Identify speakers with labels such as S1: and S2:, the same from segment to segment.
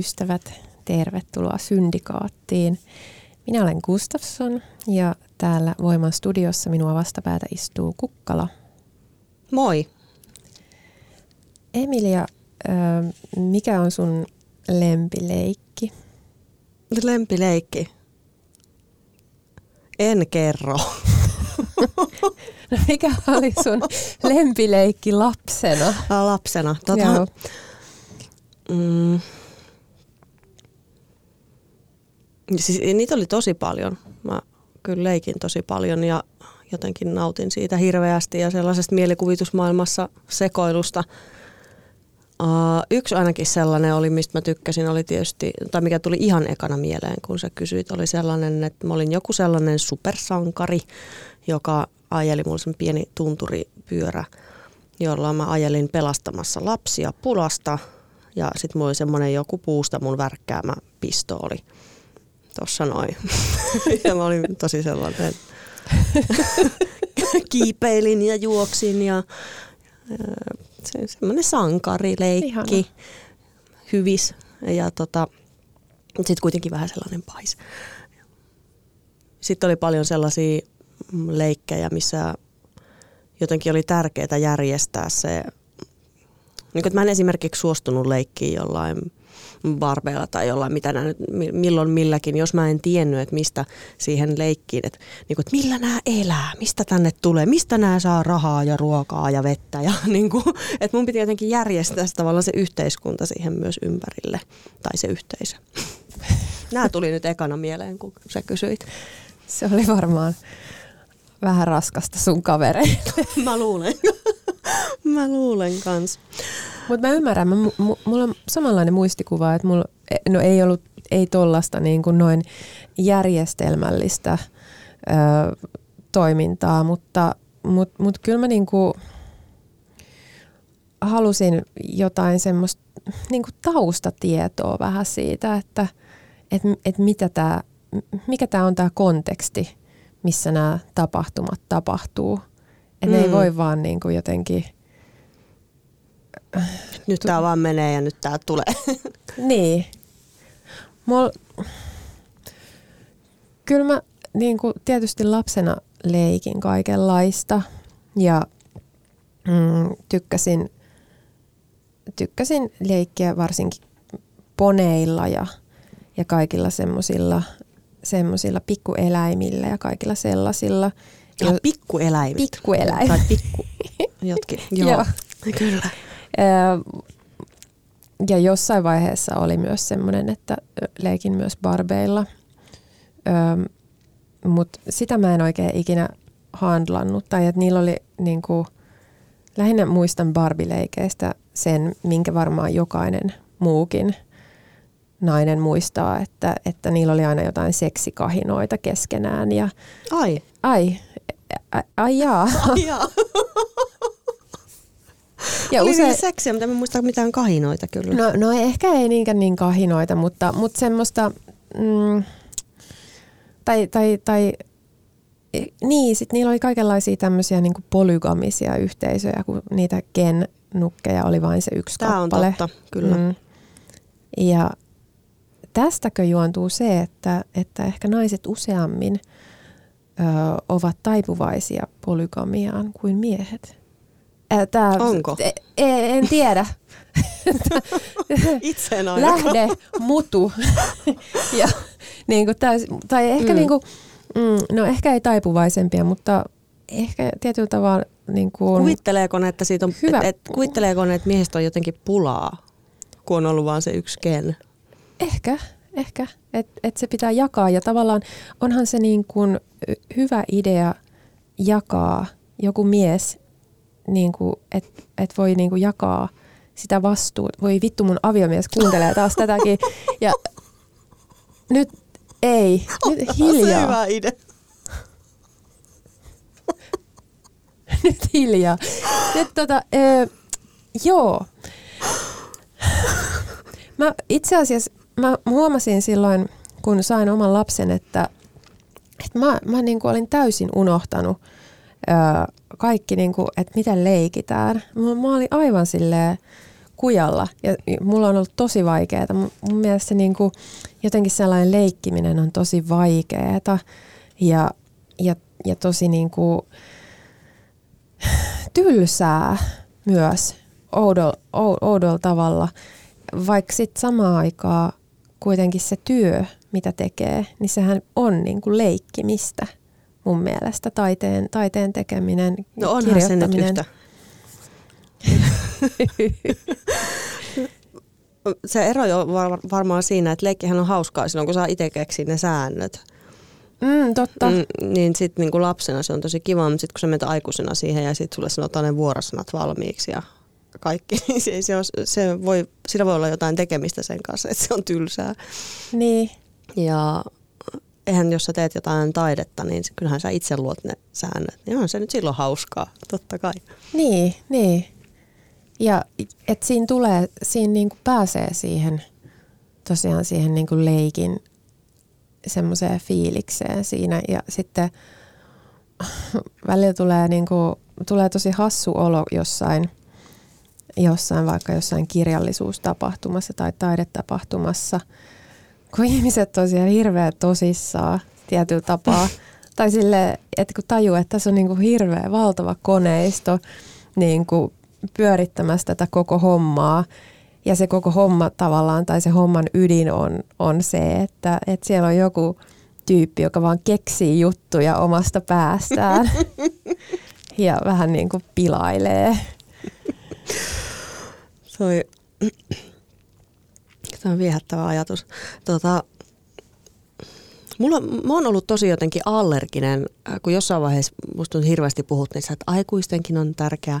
S1: Pikkuystävät, tervetuloa Syndikaattiin. Minä olen Gustafsson ja täällä Voiman studiossa minua vastapäätä istuu Kukkala.
S2: Moi.
S1: Emilia, mikä on sun lempileikki?
S2: Lempileikki? En kerro.
S1: no mikä oli sun lempileikki lapsena?
S2: Lapsena. Tota, Joo. Mm. Siis niitä oli tosi paljon. Mä kyllä leikin tosi paljon ja jotenkin nautin siitä hirveästi ja sellaisesta mielikuvitusmaailmassa sekoilusta. Uh, yksi ainakin sellainen oli, mistä mä tykkäsin, oli tietysti, tai mikä tuli ihan ekana mieleen, kun sä kysyit, oli sellainen, että mä olin joku sellainen supersankari, joka ajeli mulle sen pieni tunturipyörä, jolla mä ajelin pelastamassa lapsia pulasta – ja sitten mulla oli semmoinen joku puusta mun värkkäämä pistooli. Tuossa noin. ja mä olin tosi sellainen. Kiipeilin ja juoksin ja se, semmoinen sankarileikki. Ihana. Hyvis. Ja tota, sitten kuitenkin vähän sellainen pais. Sitten oli paljon sellaisia leikkejä, missä jotenkin oli tärkeää järjestää se niin kuin, mä en esimerkiksi suostunut leikkiin jollain barbeilla tai jollain, mitä nää, milloin milläkin, jos mä en tiennyt, että mistä siihen leikkiin, että, niin kuin, että millä nämä elää, mistä tänne tulee, mistä nämä saa rahaa ja ruokaa ja vettä. Ja, niin kuin, että mun piti jotenkin järjestää tavallaan se yhteiskunta siihen myös ympärille, tai se yhteisö. Nämä tuli nyt ekana mieleen, kun sä kysyit.
S1: Se oli varmaan vähän raskasta sun kavereille.
S2: mä luulen. mä luulen kans.
S1: Mutta mä ymmärrän, mä, mulla on samanlainen muistikuva, että mulla no ei ollut ei tollasta niin kuin noin järjestelmällistä ö, toimintaa, mutta mut, mut kyllä mä niin kuin halusin jotain semmoista niin kuin taustatietoa vähän siitä, että et, et mitä tää, mikä tämä on tämä konteksti, missä nämä tapahtumat tapahtuu. Että mm. ne ei mm. voi vaan niin kuin jotenkin –
S2: nyt tämä vaan menee ja nyt tämä tulee.
S1: niin. Mul... Kyllä mä niin kuin, tietysti lapsena leikin kaikenlaista ja mm, tykkäsin, tykkäsin leikkiä varsinkin poneilla ja, ja kaikilla semmoisilla semmosilla pikkueläimillä ja kaikilla sellaisilla.
S2: Ja pikkueläimet.
S1: Pikkueläimet.
S2: Tai pikku jotkin. Joo. Joo. Kyllä.
S1: Ja jossain vaiheessa oli myös semmoinen, että leikin myös barbeilla. Mutta sitä mä en oikein ikinä handlannut. Tai että niillä oli niinku, lähinnä muistan barbileikeistä sen, minkä varmaan jokainen muukin nainen muistaa, että, että niillä oli aina jotain seksikahinoita keskenään. Ja,
S2: ai.
S1: Ai, ai, ai jaa.
S2: Ai jaa. Ja Oli usein... seksiä, mutta en muista mitään kahinoita kyllä.
S1: No, no ehkä ei niinkään niin kahinoita, mutta, mutta semmoista... Mm, tai, tai, tai niin, sitten niillä oli kaikenlaisia tämmöisiä niin polygamisia yhteisöjä, kun niitä gen-nukkeja oli vain se yksi
S2: Tämä
S1: kappale.
S2: on totta, kyllä. Mm.
S1: Ja tästäkö juontuu se, että, että ehkä naiset useammin ö, ovat taipuvaisia polygamiaan kuin miehet?
S2: Tää, Onko?
S1: E, e, en tiedä.
S2: Itse
S1: Lähde, mutu. ja, niin kuin täys, tai ehkä mm. niin kuin, Mm, no ehkä ei taipuvaisempia, mutta ehkä tietyllä tavalla niin kuin...
S2: Kuvitteleeko ne, että siitä on,
S1: Hyvä.
S2: Et, et, kuvitteleeko ne, että miehistä on jotenkin pulaa, kun on ollut vain se yksi ken?
S1: Ehkä, ehkä. Että et se pitää jakaa ja tavallaan onhan se niin kuin hyvä idea jakaa joku mies, niin että et voi niin kuin jakaa sitä vastuuta. Voi vittu mun aviomies kuuntelee taas tätäkin. Ja nyt ei, nyt hiljaa.
S2: Se hyvä idea.
S1: nyt hiljaa. Nyt tota, ö, joo. Mä itse asiassa mä huomasin silloin, kun sain oman lapsen, että, että mä, mä niin kuin olin täysin unohtanut ö, kaikki, niin kuin, että miten leikitään. Mä, mä olin aivan silleen kujalla ja mulla on ollut tosi vaikeaa. Mun, mielestä niin kuin, jotenkin sellainen leikkiminen on tosi vaikeaa ja, ja, ja tosi niin kuin, tylsää myös oudolla oudol tavalla, vaikka sitten samaan aikaan kuitenkin se työ, mitä tekee, niin sehän on niin kuin leikkimistä mun mielestä, taiteen, taiteen tekeminen,
S2: No onhan se nyt yhtä. se ero on varmaan siinä, että leikkihän on hauskaa silloin, kun saa itse keksiä ne säännöt.
S1: Mm, totta.
S2: Mm, niin sitten niinku lapsena se on tosi kiva, mutta sitten kun sä menet aikuisena siihen ja sitten sulle sanotaan ne vuorosanat valmiiksi ja kaikki, niin se, se, on, se voi, sillä voi olla jotain tekemistä sen kanssa, että se on tylsää.
S1: Niin.
S2: Ja eihän jos sä teet jotain taidetta, niin kyllähän sä itse luot ne säännöt. Niin on se nyt silloin hauskaa, totta kai.
S1: Niin, niin. Ja että siinä tulee, siinä niinku pääsee siihen, tosiaan siihen niinku leikin semmoiseen fiilikseen siinä ja sitten välillä tulee, niinku, tulee tosi hassu olo jossain, jossain vaikka jossain kirjallisuustapahtumassa tai taidetapahtumassa, kun ihmiset tosiaan hirveän tosissaan tietyllä tapaa. tai sille, että kun tajuu, että tässä on niinku hirveä valtava koneisto niinku pyörittämässä tätä koko hommaa, ja se koko homma tavallaan, tai se homman ydin on, on se, että, että siellä on joku tyyppi, joka vaan keksii juttuja omasta päästään ja vähän niin kuin pilailee.
S2: Toi, se on viehättävä ajatus. Tota, mulla, mä oon ollut tosi jotenkin allerginen, kun jossain vaiheessa musta on hirveästi puhuttu että aikuistenkin on tärkeää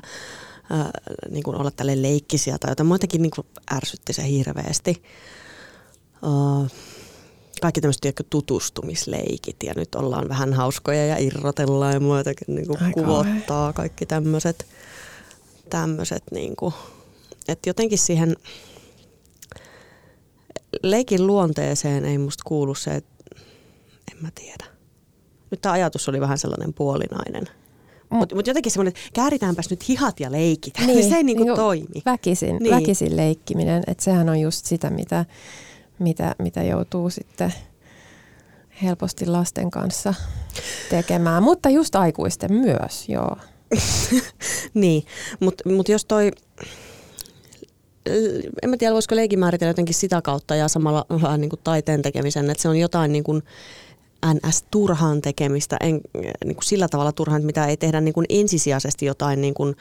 S2: äh, niin kuin olla tälle leikkisiä tai jotain. Mua jotenkin niin kuin ärsytti se hirveästi. Uh, kaikki tämmöiset tutustumisleikit ja nyt ollaan vähän hauskoja ja irrotellaan ja mua jotenkin niin kuin kuvottaa kaikki tämmöiset, tämmöiset niin kuin, että jotenkin siihen leikin luonteeseen ei musta kuulu se, että en mä tiedä. Nyt tämä ajatus oli vähän sellainen puolinainen. Mutta mut jotenkin semmoinen, että kääritäänpäs nyt hihat ja leikitään, niin, niin se ei niinku niin toimi.
S1: Väkisin, niin. väkisin leikkiminen, että sehän on just sitä, mitä, mitä, mitä joutuu sitten helposti lasten kanssa tekemään, mutta just aikuisten myös, joo.
S2: niin, mutta mut jos toi, en mä tiedä, voisiko leikin määritellä jotenkin sitä kautta ja samalla vähän niin kuin taiteen tekemisen, että se on jotain niin kuin, NS-turhaan tekemistä, en, niin kuin sillä tavalla turhaan, mitä ei tehdä niin kuin ensisijaisesti jotain niin kuin,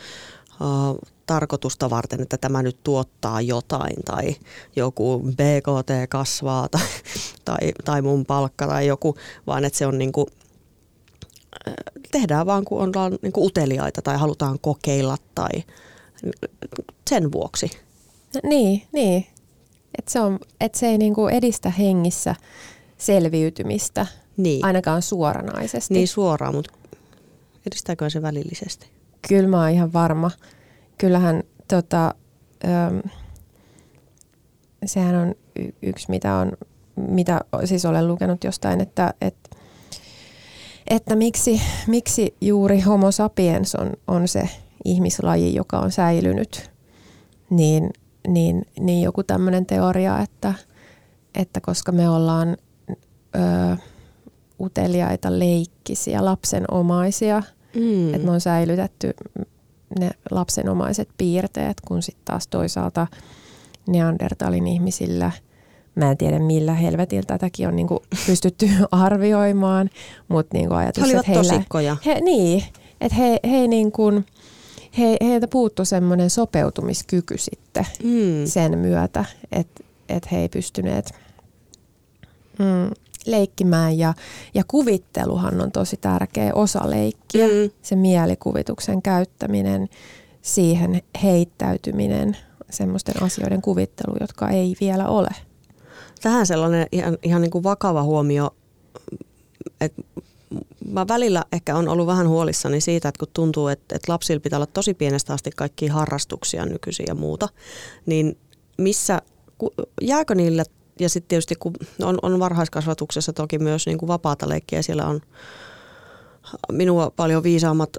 S2: uh, tarkoitusta varten, että tämä nyt tuottaa jotain tai joku BKT kasvaa tai, tai, tai mun palkka tai joku, vaan että se on niin kuin, tehdään vaan kun ollaan niin kuin uteliaita tai halutaan kokeilla tai sen vuoksi.
S1: Niin, niin. Että se, on, et se ei niinku edistä hengissä selviytymistä, niin. ainakaan suoranaisesti.
S2: Niin suoraan, mutta edistääkö se välillisesti?
S1: Kyllä mä oon ihan varma. Kyllähän tota, öm, sehän on y- yksi, mitä, on, mitä siis olen lukenut jostain, että, että, että miksi, miksi juuri homo sapiens on, on se ihmislaji, joka on säilynyt, niin, niin, niin joku tämmöinen teoria, että, että koska me ollaan ö, uteliaita, leikkisiä, lapsenomaisia. Mm. Että me on säilytetty ne lapsenomaiset piirteet, kun sitten taas toisaalta Neandertalin ihmisillä Mä en tiedä millä helvetillä tätäkin on niinku pystytty arvioimaan, mutta niinku ajatus,
S2: He
S1: että heillä,
S2: tosikkoja.
S1: he, niin, että he, he niinku, he, heiltä puuttu semmoinen sopeutumiskyky sitten
S2: Mm.
S1: sen myötä, että et he ei pystyneet mm, leikkimään ja, ja kuvitteluhan on tosi tärkeä osa leikkiä,
S2: Mm.
S1: se mielikuvituksen käyttäminen, siihen heittäytyminen, semmoisten asioiden kuvittelu, jotka ei vielä ole.
S2: Tähän sellainen ihan, ihan niin kuin vakava huomio, että mä välillä ehkä on ollut vähän huolissani siitä, että kun tuntuu, että, että lapsilla pitää olla tosi pienestä asti kaikki harrastuksia nykyisin ja muuta, niin missä, jääkö niille, ja sitten tietysti kun on, on varhaiskasvatuksessa toki myös niin kuin vapaata leikkiä, siellä on minua paljon viisaammat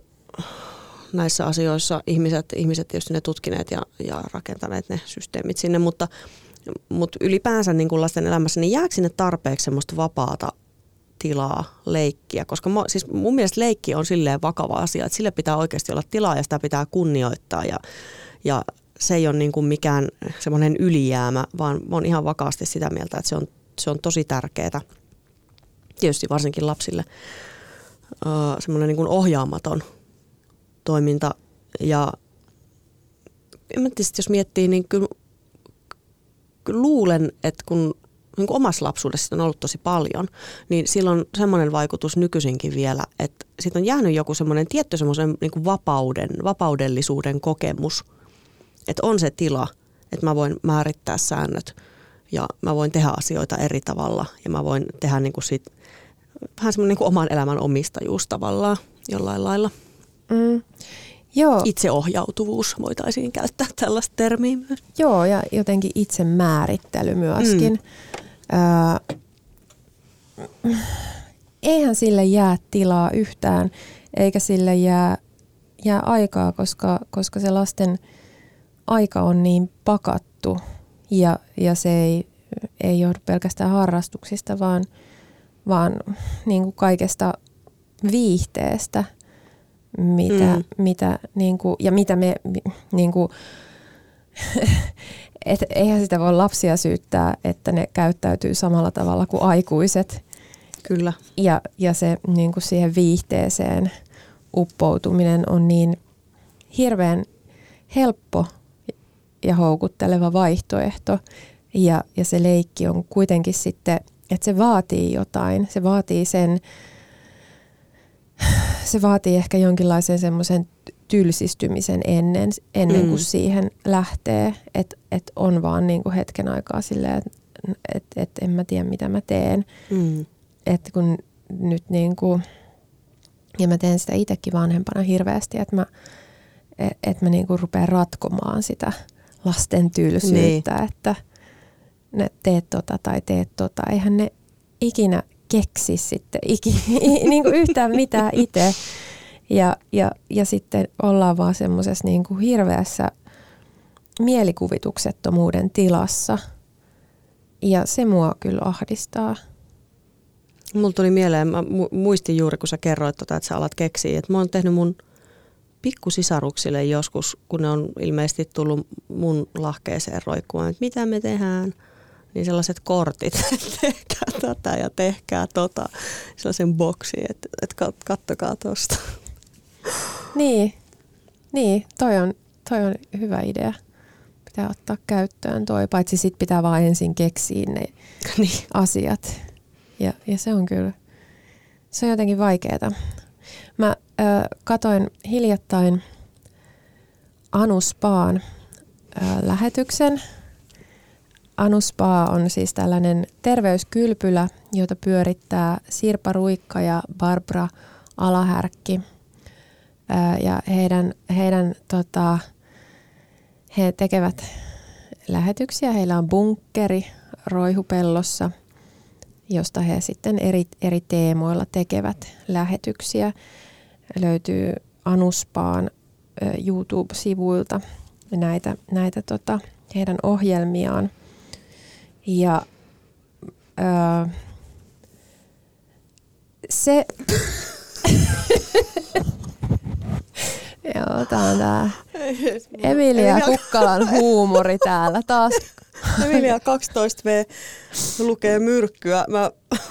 S2: näissä asioissa ihmiset, ihmiset tietysti ne tutkineet ja, ja rakentaneet ne systeemit sinne, mutta, mutta ylipäänsä niin kuin lasten elämässä, niin jääkö sinne tarpeeksi semmoista vapaata tilaa leikkiä, koska mä, siis mun mielestä leikki on silleen vakava asia, että sille pitää oikeasti olla tilaa ja sitä pitää kunnioittaa. Ja, ja se ei ole niin kuin mikään semmoinen ylijäämä, vaan oon ihan vakaasti sitä mieltä, että se on, se on tosi tärkeää, tietysti varsinkin lapsille, semmoinen niin ohjaamaton toiminta. Ja en mä jos miettii, niin kyllä luulen, että kun niin kuin omassa lapsuudessa on ollut tosi paljon, niin sillä on semmoinen vaikutus nykyisinkin vielä, että siitä on jäänyt joku semmoinen tietty semmoisen niin kuin vapauden, vapaudellisuuden kokemus, että on se tila, että mä voin määrittää säännöt ja mä voin tehdä asioita eri tavalla ja mä voin tehdä niin kuin siitä, vähän semmoinen niin kuin oman elämän omistajuus tavallaan jollain lailla.
S1: Mm. Joo,
S2: Itseohjautuvuus voitaisiin käyttää tällaista termiä myös.
S1: joo, ja jotenkin itsemäärittely myöskin. Öö, eihän sille jää tilaa yhtään, eikä sille jää, jää aikaa, koska, koska se lasten aika on niin pakattu ja, ja se ei, ei johdu pelkästään harrastuksista, vaan, vaan niin kuin kaikesta viihteestä, mitä,
S2: Mm.
S1: mitä niin kuin, ja mitä me niin kuin, et eihän sitä voi lapsia syyttää, että ne käyttäytyy samalla tavalla kuin aikuiset.
S2: Kyllä.
S1: Ja, ja se niin kuin siihen viihteeseen uppoutuminen on niin hirveän helppo ja houkutteleva vaihtoehto. Ja, ja se leikki on kuitenkin sitten, että se vaatii jotain. Se vaatii sen, se vaatii ehkä jonkinlaisen semmoisen tylsistymisen ennen, ennen kuin
S2: Mm.
S1: siihen lähtee. Että et on vaan niin kuin hetken aikaa silleen, että et, et en mä tiedä mitä mä teen
S2: Mm.
S1: että kun nyt niin kuin, ja mä teen sitä itsekin vanhempana hirveästi, että mä, et, et mä niin kuin rupean ratkomaan sitä lasten tylsyyttä, niin. että ne teet tota tai teet tota. Eihän ne ikinä keksi sitten iki, niin kuin yhtään mitään itse. Ja, ja, ja sitten ollaan vaan semmoisessa niin kuin hirveässä mielikuvituksettomuuden tilassa. Ja se mua kyllä ahdistaa.
S2: Mulla tuli mieleen, mä mu- muistin juuri kun sä kerroit tota, että sä alat keksiä, että mä oon tehnyt mun pikkusisaruksille joskus, kun ne on ilmeisesti tullut mun lahkeeseen roikkumaan, että mitä me tehdään, niin sellaiset kortit, että tehkää tätä ja tehkää tota, sellaisen boksiin, että, että kat- kattokaa tosta.
S1: Niin, niin toi, on, toi on hyvä idea. Pitää ottaa käyttöön toi, paitsi sit pitää vaan ensin keksiä ne
S2: niin.
S1: asiat. Ja, ja se on kyllä, se on jotenkin vaikeeta. Mä ö, katoin hiljattain Anuspaan ö, lähetyksen. Anuspa on siis tällainen terveyskylpylä, jota pyörittää Sirpa Ruikka ja Barbara Alahärkki. Ja heidän, heidän tota, he tekevät lähetyksiä. Heillä on bunkkeri Roihupellossa, josta he sitten eri, eri teemoilla tekevät lähetyksiä. Löytyy Anuspaan YouTube-sivuilta näitä, näitä tota, heidän ohjelmiaan. Ja ö, se... Joo, tää on tää Emilia Kukkalan huumori täällä taas
S2: Emilia 12V lukee myrkkyä. Mä,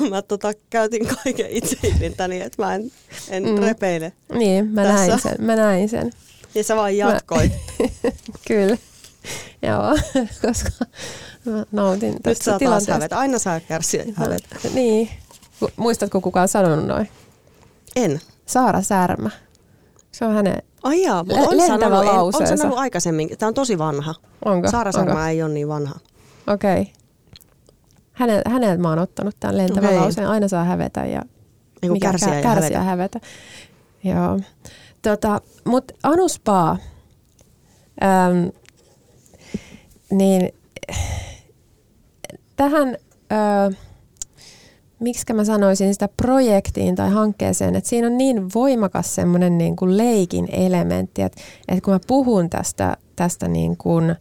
S2: mä tota, käytin kaiken itse itseltäni, että mä en, en mm. repeile
S1: Niin, mä
S2: tässä.
S1: näin sen. Mä näin sen.
S2: Ja sä vaan jatkoit.
S1: Mä, kyllä. Joo, koska mä nautin
S2: Nyt
S1: tästä
S2: saa taas
S1: tilanteesta.
S2: hävetä. Aina saa kärsiä ja hävetä.
S1: Niin. Muistatko kuka on sanonut noin?
S2: En.
S1: Saara Särmä. Se on hänen,
S2: Ai jaa, mutta on
S1: lentävä
S2: sanonut, en, on sanonut aikaisemmin. Tämä on tosi vanha.
S1: onko?
S2: Saara
S1: onko?
S2: Sarma ei ole niin vanha.
S1: Okei. Okay. Häneltä, häneltä mä oon ottanut tämän lentävän
S2: Okei.
S1: lauseen. Aina saa hävetä ja
S2: Ei kun kärsiä ja
S1: kärsiä
S2: hävetä.
S1: ja hävetä. Joo. Tota, Mutta Anuspaa, äm, niin tähän, ö, miksi mä sanoisin sitä projektiin tai hankkeeseen, että siinä on niin voimakas semmoinen niin kuin leikin elementti, että, että kun mä puhun tästä, tästä niin kuin,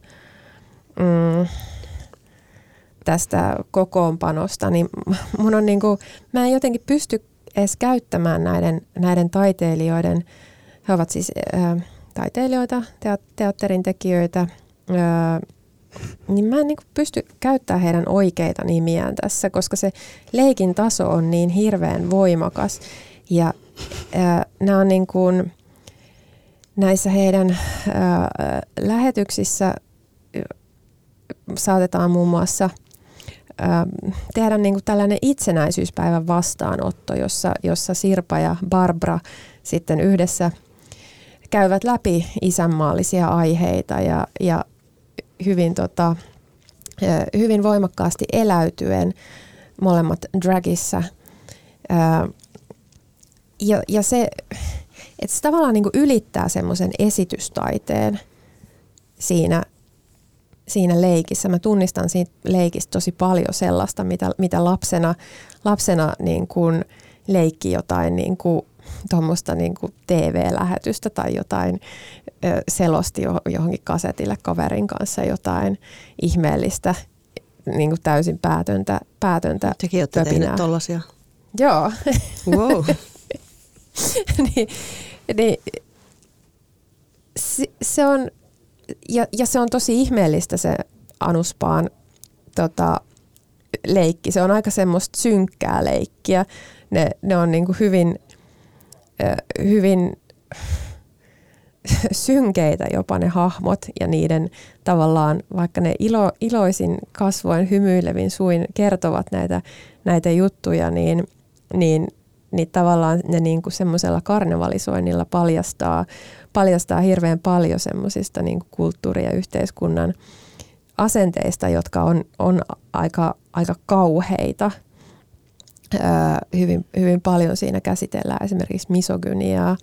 S1: mm, tästä kokoonpanosta, niin mun on niin kuin, mä en jotenkin pysty edes käyttämään näiden, näiden taiteilijoiden, he ovat siis ää, taiteilijoita, teat- teatterin tekijöitä, ää, niin mä en niin pysty käyttämään heidän oikeita nimiään tässä, koska se leikin taso on niin hirveän voimakas. Ja ää, nämä on niin kuin, näissä heidän ää, lähetyksissä saatetaan muun muassa tehdä niin kuin tällainen itsenäisyyspäivän vastaanotto, jossa, jossa Sirpa ja Barbara sitten yhdessä käyvät läpi isänmaallisia aiheita ja, ja hyvin, tota, hyvin voimakkaasti eläytyen molemmat dragissa. Ja, ja se, että se tavallaan niin ylittää semmoisen esitystaiteen siinä, siinä leikissä. Mä tunnistan siitä leikistä tosi paljon sellaista, mitä, mitä lapsena, lapsena niin kuin leikki jotain niin kuin, tuommoista niin kuin TV-lähetystä tai jotain ö, selosti jo- johonkin kasetille kaverin kanssa jotain ihmeellistä, niin kuin täysin päätöntä, päätöntä
S2: Tekin olette
S1: pöpinää.
S2: tehneet tollasia.
S1: Joo,
S2: Wow.
S1: niin, niin, se, se on, ja, ja se on tosi ihmeellistä se Anuspaan tota, leikki. Se on aika semmoista synkkää leikkiä. Ne, ne on niinku hyvin, ö, hyvin synkeitä jopa ne hahmot ja niiden tavallaan, vaikka ne ilo, iloisin kasvoin, hymyilevin suin kertovat näitä, näitä juttuja, niin, niin, niin tavallaan ne niin kuin semmoisella karnevalisoinnilla paljastaa, paljastaa hirveän paljon semmoisista niin kulttuuri- ja yhteiskunnan asenteista, jotka on, on aika, aika kauheita. Hyvin, hyvin paljon siinä käsitellään esimerkiksi misogyniaa.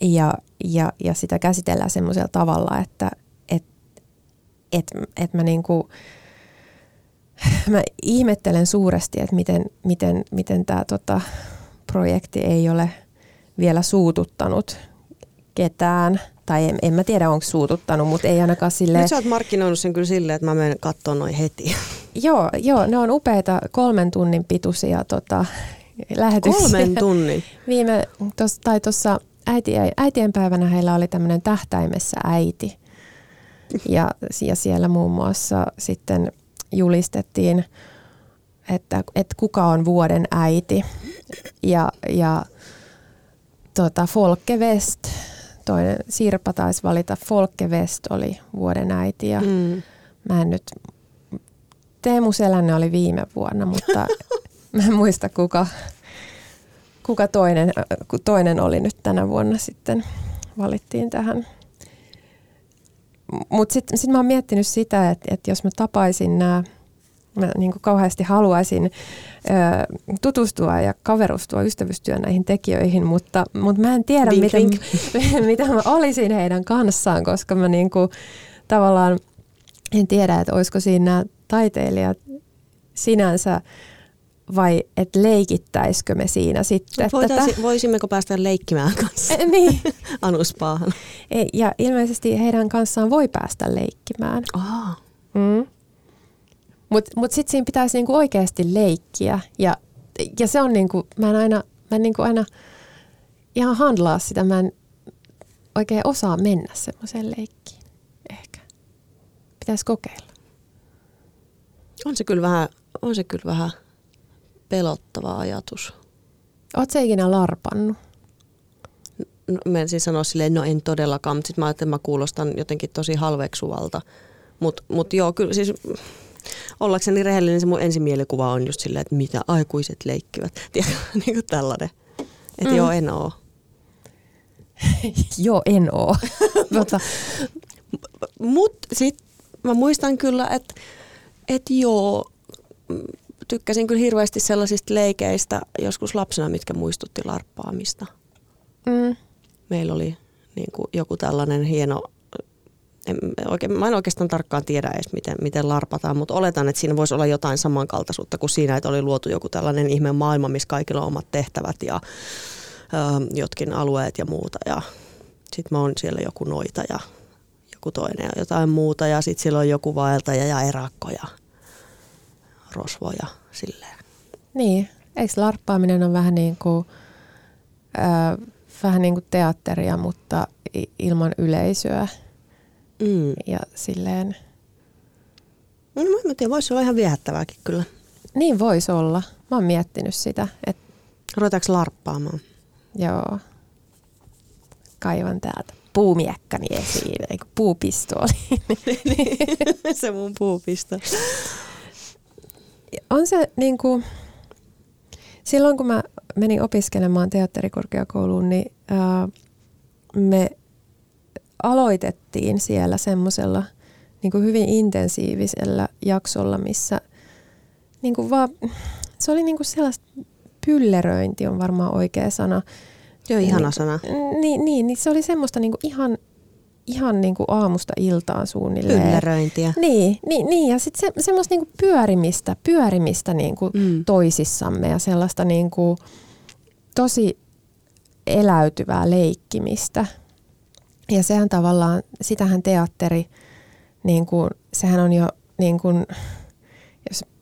S1: Ja, ja, ja sitä käsitellään semmoisella tavalla, että et, et, et mä, niinku, mä ihmettelen suuresti, että miten, miten, miten tämä tota, projekti ei ole vielä suututtanut ketään. Tai en, en mä tiedä, onko suututtanut, mutta ei ainakaan sille.
S2: Nyt sä oot markkinoinut sen kyllä silleen, että mä menen katsoa noin heti.
S1: Joo, joo, ne on upeita kolmen tunnin pituisia tota, lähetyksiä.
S2: Kolmen tunnin.
S1: Viime, tos, tai tuossa äitien, äitien päivänä heillä oli tämmöinen tähtäimessä äiti. Ja, ja siellä muun muassa sitten julistettiin, että, että kuka on vuoden äiti. Ja, ja tota, Folke West, toinen Sirpa taisi valita, Folke West oli vuoden äiti. Ja
S2: Mm.
S1: mä en nyt, Teemu Selänne oli viime vuonna, mutta mä en muista kuka, kuka toinen, toinen oli nyt tänä vuonna sitten valittiin tähän. Mutta sitten sit mä oon miettinyt sitä, että, että jos mä tapaisin nämä, mä niin kauheasti haluaisin ö, tutustua ja kaverustua, ystävystyä näihin tekijöihin, mutta, mutta mä en tiedä,
S2: Vink,
S1: miten,
S2: vink.
S1: mitä mä olisin heidän kanssaan, koska mä niin kuin, tavallaan en tiedä, että olisiko siinä taiteilijat sinänsä vai että leikittäisikö me siinä sitten
S2: Voitaisi, voisimmeko päästä leikkimään kanssa
S1: tätä. niin.
S2: anuspaahan?
S1: Ja ilmeisesti heidän kanssaan voi päästä leikkimään.
S2: Aa.
S1: Mm. Mutta mut sitten siinä pitäisi niinku oikeasti leikkiä. Ja, ja se on niinku, mä en aina, mä en niinku aina ihan handlaa sitä. Mä en oikein osaa mennä semmoiseen leikkiin. Ehkä. pitäisi kokeilla.
S2: On se kyllä vähän, on se kyllä vähän pelottava ajatus.
S1: Oletko ikinä larpannut?
S2: No, mä en siis sanoa silleen, no en todellakaan, mutta sitten mä ajattelin, että mä kuulostan jotenkin tosi halveksuvalta. Mutta mut joo, kyllä siis ollakseni rehellinen se mun ensimielikuvaa on just silleen, että mitä aikuiset leikkivät. Tiedätkö, niin kuin tällainen. Että mm. joo, en oo.
S1: joo, en oo. Mutta
S2: Mutta sitten mä muistan kyllä, että et joo, tykkäsin kyllä hirveästi sellaisista leikeistä joskus lapsena, mitkä muistutti larppaamista. Mm. Meillä oli niin kuin joku tällainen hieno, en, oikein, mä en oikeastaan tarkkaan tiedä edes miten, miten larpataan, mutta oletan, että siinä voisi olla jotain samankaltaisuutta kuin siinä, että oli luotu joku tällainen ihme maailma, missä kaikilla on omat tehtävät ja ö, jotkin alueet ja muuta. Ja sitten mä oon siellä joku noita ja joku toinen ja jotain muuta ja sitten siellä on joku vaeltaja ja erakko ja rosvoja silleen.
S1: Niin, eikö larppaaminen on vähän niin kuin, äh, vähän niin kuin teatteria, mutta ilman yleisöä mm. ja silleen.
S2: No mä tiedän, voisi olla ihan viehättävääkin kyllä.
S1: Niin voisi olla. Mä oon miettinyt sitä. Että...
S2: Ruvetaanko larppaamaan?
S1: Joo. Kaivan täältä puumiekkani esiin, eikö puupistooli.
S2: se mun puupisto.
S1: On se niin kuin, silloin kun mä menin opiskelemaan teatterikorkeakouluun, niin ää, me aloitettiin siellä semmoisella niin kuin hyvin intensiivisellä jaksolla, missä niin kuin vaan, se oli niin kuin sellaista pylleröinti on varmaan oikea sana.
S2: Joo, ihana niin, sana.
S1: Niin, niin, niin se oli semmoista niin kuin ihan, ihan niin kuin aamusta iltaan suunnilleen.
S2: Pylleröintiä.
S1: Niin, niin, niin ja sitten se, semmoista niin kuin pyörimistä, pyörimistä niin kuin mm. toisissamme ja sellaista niin kuin tosi eläytyvää leikkimistä. Ja sehän tavallaan, sitähän teatteri, niin kuin, sehän on jo niin kuin, jos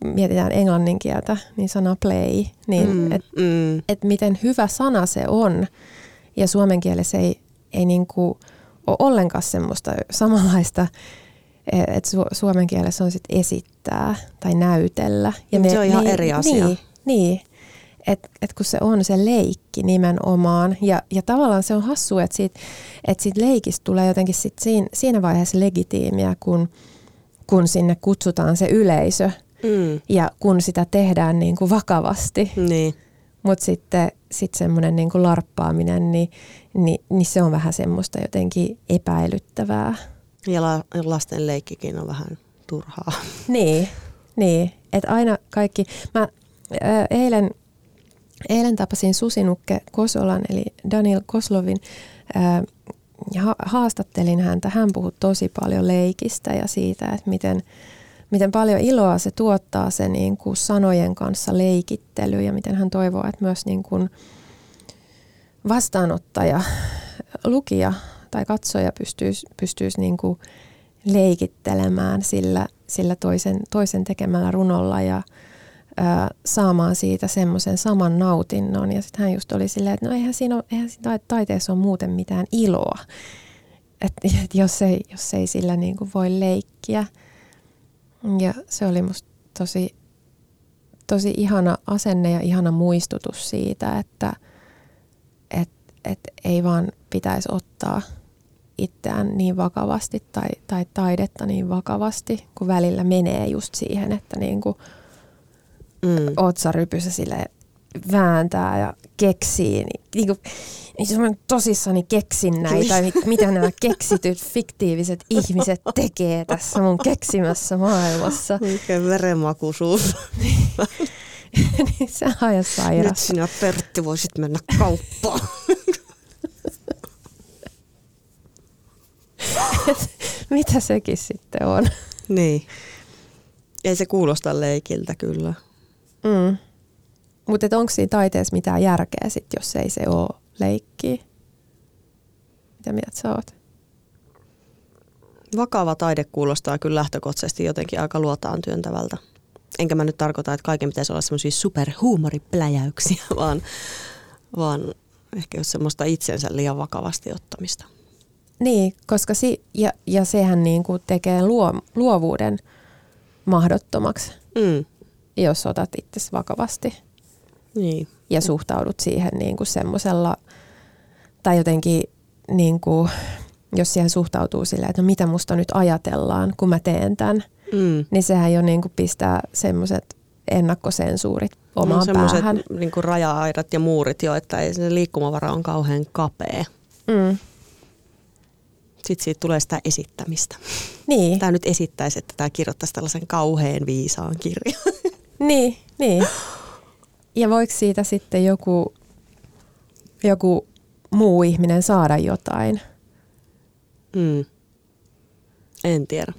S1: mietitään englannin kieltä, niin sana play, niin mm, että mm. et miten hyvä sana se on. Ja suomen kielessä ei, ei niinku ole ollenkaan semmoista samanlaista, että su- suomen kielessä on sit esittää tai näytellä.
S2: Ja me, se on ihan niin, eri asia.
S1: Niin, niin että et kun se on se leikki nimenomaan. Ja, ja tavallaan se on hassu, että siitä, et siitä leikistä tulee jotenkin sit siinä, siinä vaiheessa legitiimiä, kun, kun sinne kutsutaan se yleisö – Mm. Ja kun sitä tehdään niin kuin vakavasti.
S2: Niin.
S1: Mutta sitten sit semmoinen niin larppaaminen, niin, niin, niin se on vähän semmoista jotenkin epäilyttävää.
S2: Ja la, lasten leikkikin on vähän turhaa.
S1: Niin, niin. että aina kaikki. Mä ää, eilen, eilen tapasin Susinukke Kosolan, eli Daniel Koslovin, ää, ja haastattelin häntä. Hän puhui tosi paljon leikistä ja siitä, että miten – miten paljon iloa se tuottaa se niin kuin sanojen kanssa leikittely ja miten hän toivoo, että myös niin kuin vastaanottaja, lukija tai katsoja pystyisi, pystyisi niin kuin leikittelemään sillä, sillä toisen, toisen tekemällä runolla ja ö, saamaan siitä semmoisen saman nautinnon. Ja sitten hän just oli silleen, että no eihän siinä, ole, eihän siinä taiteessa ole muuten mitään iloa, että et jos, ei, jos ei sillä niin kuin voi leikkiä – ja se oli musta tosi, tosi ihana asenne ja ihana muistutus siitä, että et, et ei vaan pitäisi ottaa itseään niin vakavasti tai, tai taidetta niin vakavasti, kun välillä menee just siihen, että niin kuin mm. otsarypysä sille vääntää ja keksii. Niin, niin kuin, niin tosissani keksin näitä, mitä nämä keksityt fiktiiviset ihmiset tekee tässä mun keksimässä maailmassa.
S2: Mikä verenmakuisuus.
S1: niin se on ihan sairas.
S2: Nyt sinä Pertti voisit mennä kauppaan.
S1: mitä sekin sitten on?
S2: Niin. Ei se kuulosta leikiltä kyllä.
S1: Mm. Mutta onko siinä taiteessa mitään järkeä sit, jos ei se ole leikkiä? Mitä mieltä sä oot?
S2: Vakava taide kuulostaa kyllä lähtökohtaisesti jotenkin aika luotaan työntävältä. Enkä mä nyt tarkoita, että kaiken pitäisi olla semmoisia superhuumoripläjäyksiä, vaan, vaan ehkä jos semmoista itsensä liian vakavasti ottamista.
S1: Niin, koska si, ja, ja sehän niin kuin tekee luo, luovuuden mahdottomaksi,
S2: Mm.
S1: jos otat itsesi vakavasti
S2: Niin.
S1: ja suhtaudut siihen niin kuin semmoisella, tai jotenkin niin kuin, jos siihen suhtautuu silleen, että no mitä musta nyt ajatellaan, kun mä teen tämän,
S2: Mm.
S1: niin sehän jo niin kuin pistää semmoiset ennakkosensuurit omaan
S2: no,
S1: päähän.
S2: niin raja-aidat ja muurit jo, että ei se liikkumavara on kauhean kapea.
S1: Mm.
S2: Sitten siitä tulee sitä esittämistä.
S1: Niin,
S2: Tämä nyt esittäisi, että tämä kirjoittaisi tällaisen kauhean viisaan kirjan.
S1: niin, niin. Ja voiko siitä sitten joku, joku muu ihminen saada jotain?
S2: Mm. En tiedä.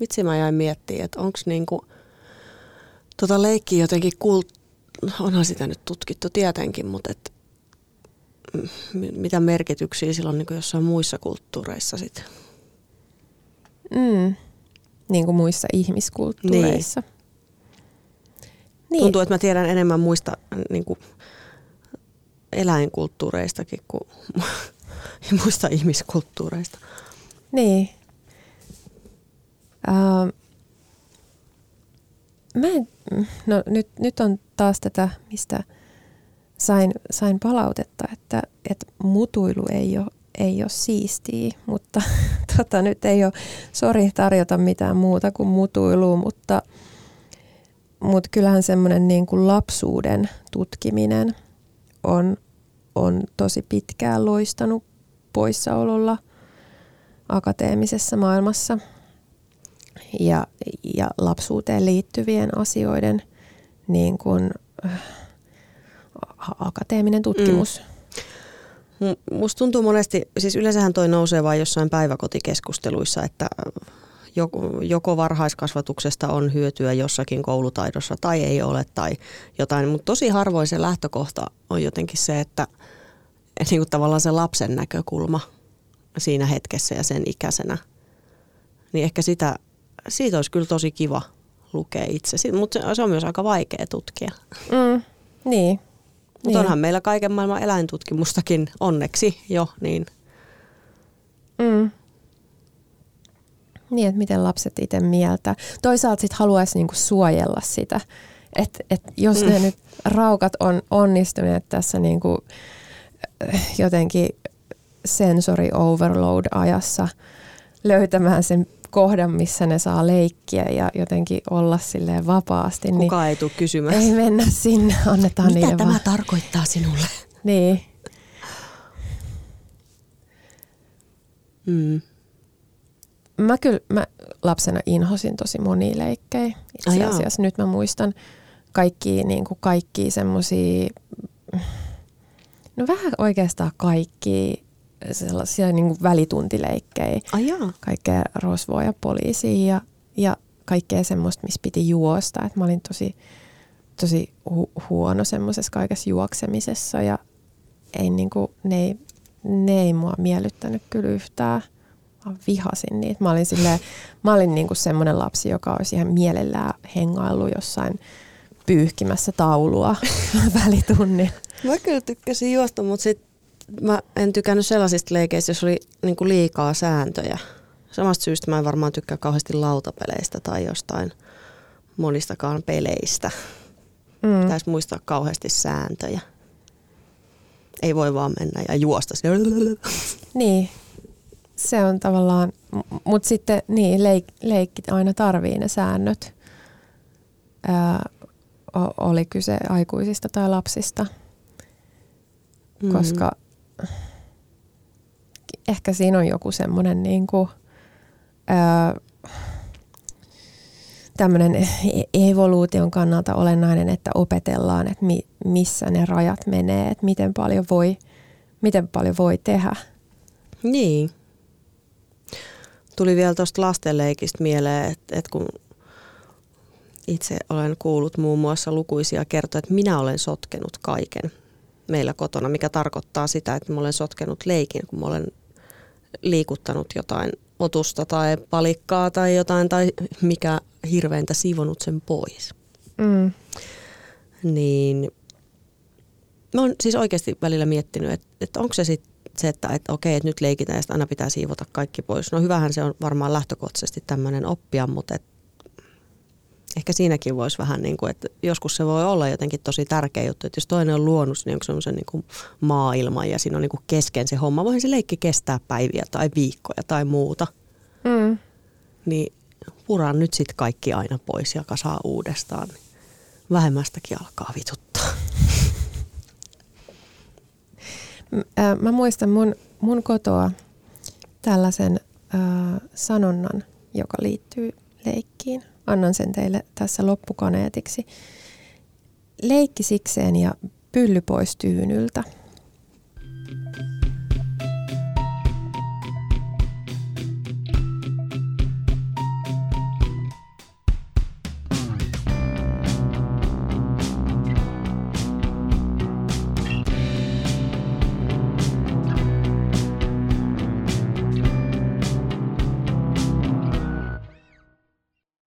S2: Vitsi mä jäin miettimään, että onko niinku tota leikkiä jotenkin kult... Onhan sitä nyt tutkittu tietenkin, mutta et, mi- mitä merkityksiä sillä on niinku jossain muissa kulttuureissa sit?
S1: Mm. Niin kuin muissa ihmiskulttuureissa. Niin. Niin.
S2: Tuntuu, että mä tiedän enemmän muista niinku, eläinkulttuureistakin kuin muista ihmiskulttuureista.
S1: Niin. Ähm, mä en, no nyt, nyt on taas tätä, mistä sain, sain palautetta, että, että mutuilu ei ole, ei ole siistiä, mutta tota, nyt ei ole, sori tarjota mitään muuta kuin mutuilua, mutta, mutta kyllähän semmoinen niin kuin lapsuuden tutkiminen on, on tosi pitkään loistanut poissaololla akateemisessa maailmassa ja, ja lapsuuteen liittyvien asioiden niin kuin, äh, akateeminen tutkimus.
S2: M- Musta tuntuu monesti, siis yleensähän toi nousee vain jossain päiväkotikeskusteluissa, että joko, varhaiskasvatuksesta on hyötyä jossakin koulutaidossa tai ei ole tai jotain, mutta tosi harvoin se lähtökohta on jotenkin se, että et niin kuin tavallaan se lapsen näkökulma siinä hetkessä ja sen ikäisenä, niin ehkä sitä, siitä olisi kyllä tosi kiva lukea itse, mutta se on myös aika vaikea tutkia.
S1: Mm, niin.
S2: Mutta
S1: niin.
S2: onhan meillä kaiken maailman eläintutkimustakin onneksi jo, niin
S1: Mm. Niin, että miten lapset itse mieltä. Toisaalta sitten haluaisi niinku suojella sitä, että et jos mm. ne nyt raukat on onnistuneet tässä niinku, jotenkin sensory overload ajassa löytämään sen kohdan, missä ne saa leikkiä ja jotenkin olla silleen vapaasti, niin
S2: kukaan ei tule kysymään.
S1: ei mennä sinne, annetaan
S2: Mitä
S1: niiden
S2: tämä
S1: vaan.
S2: tarkoittaa sinulle?
S1: Niin.
S2: Mm.
S1: Mä kyllä mä lapsena inhosin tosi monia leikkejä. Itse asiassa nyt mä muistan kaikki, niin kuin kaikki semmosia, no vähän oikeastaan kaikki sellaisia niin kuin välituntileikkejä.
S2: Ai jaa.
S1: Kaikkea rosvoa ja poliisia ja, ja kaikkea semmoista, missä piti juosta. Et mä olin tosi, tosi hu- huono semmoisessa kaikessa juoksemisessa ja ei, niin kuin, ne, ei, ne ei mua miellyttänyt kyllä yhtään. Mä vihasin niitä. Mä olin, silleen, mä olin niin kuin semmoinen lapsi, joka olisi ihan mielellään hengaillut jossain pyyhkimässä taulua välitunnilla.
S2: Mä kyllä tykkäsin juosta, mutta sit mä en tykännyt sellaisista leikeistä, jos oli niinku liikaa sääntöjä. Samasta syystä mä en varmaan tykkää kauheasti lautapeleistä tai jostain monistakaan peleistä.
S1: Mm.
S2: Pitäisi muistaa kauheasti sääntöjä. Ei voi vaan mennä ja juosta.
S1: Niin, se on tavallaan, mutta sitten niin, leik, leikki aina tarvii ne säännöt. Ää, o- oli kyse aikuisista tai lapsista,
S2: Mm.
S1: koska ehkä siinä on joku semmoinen niin ää, tämmöinen e- evoluution kannalta olennainen, että opetellaan, että mi, missä ne rajat menee, että miten paljon voi, miten paljon voi tehdä.
S2: Niin. Tuli vielä tuosta lastenleikistä mieleen, että, että kun itse olen kuullut muun muassa lukuisia kertoja, että minä olen sotkenut kaiken meillä kotona, mikä tarkoittaa sitä, että mä olen sotkenut leikin, kun mä olen liikuttanut jotain otusta tai palikkaa tai jotain tai mikä hirveintä siivonut sen pois.
S1: Mm.
S2: Niin mä oon siis oikeasti välillä miettinyt, että, että onko se sitten se, että, että okei, että nyt leikitään ja aina pitää siivota kaikki pois. No hyvähän se on varmaan lähtökohtaisesti tämmöinen oppia, mutta et, ehkä siinäkin voisi vähän niin kuin, että joskus se voi olla jotenkin tosi tärkeä juttu, että jos toinen on luonut, niin onko semmoisen niin kuin maailman ja siinä on niin kuin kesken se homma, voihan se leikki kestää päiviä tai viikkoja tai muuta. Mm. Niin puran nyt sitten kaikki aina pois ja kasaa uudestaan. Niin vähemmästäkin alkaa vituttaa.
S1: Mä muistan mun, mun kotoa tällaisen äh, sanonnan, joka liittyy leikkiin. Annan sen teille tässä loppukaneetiksi. Leikki sikseen ja pylly pois tyynyltä.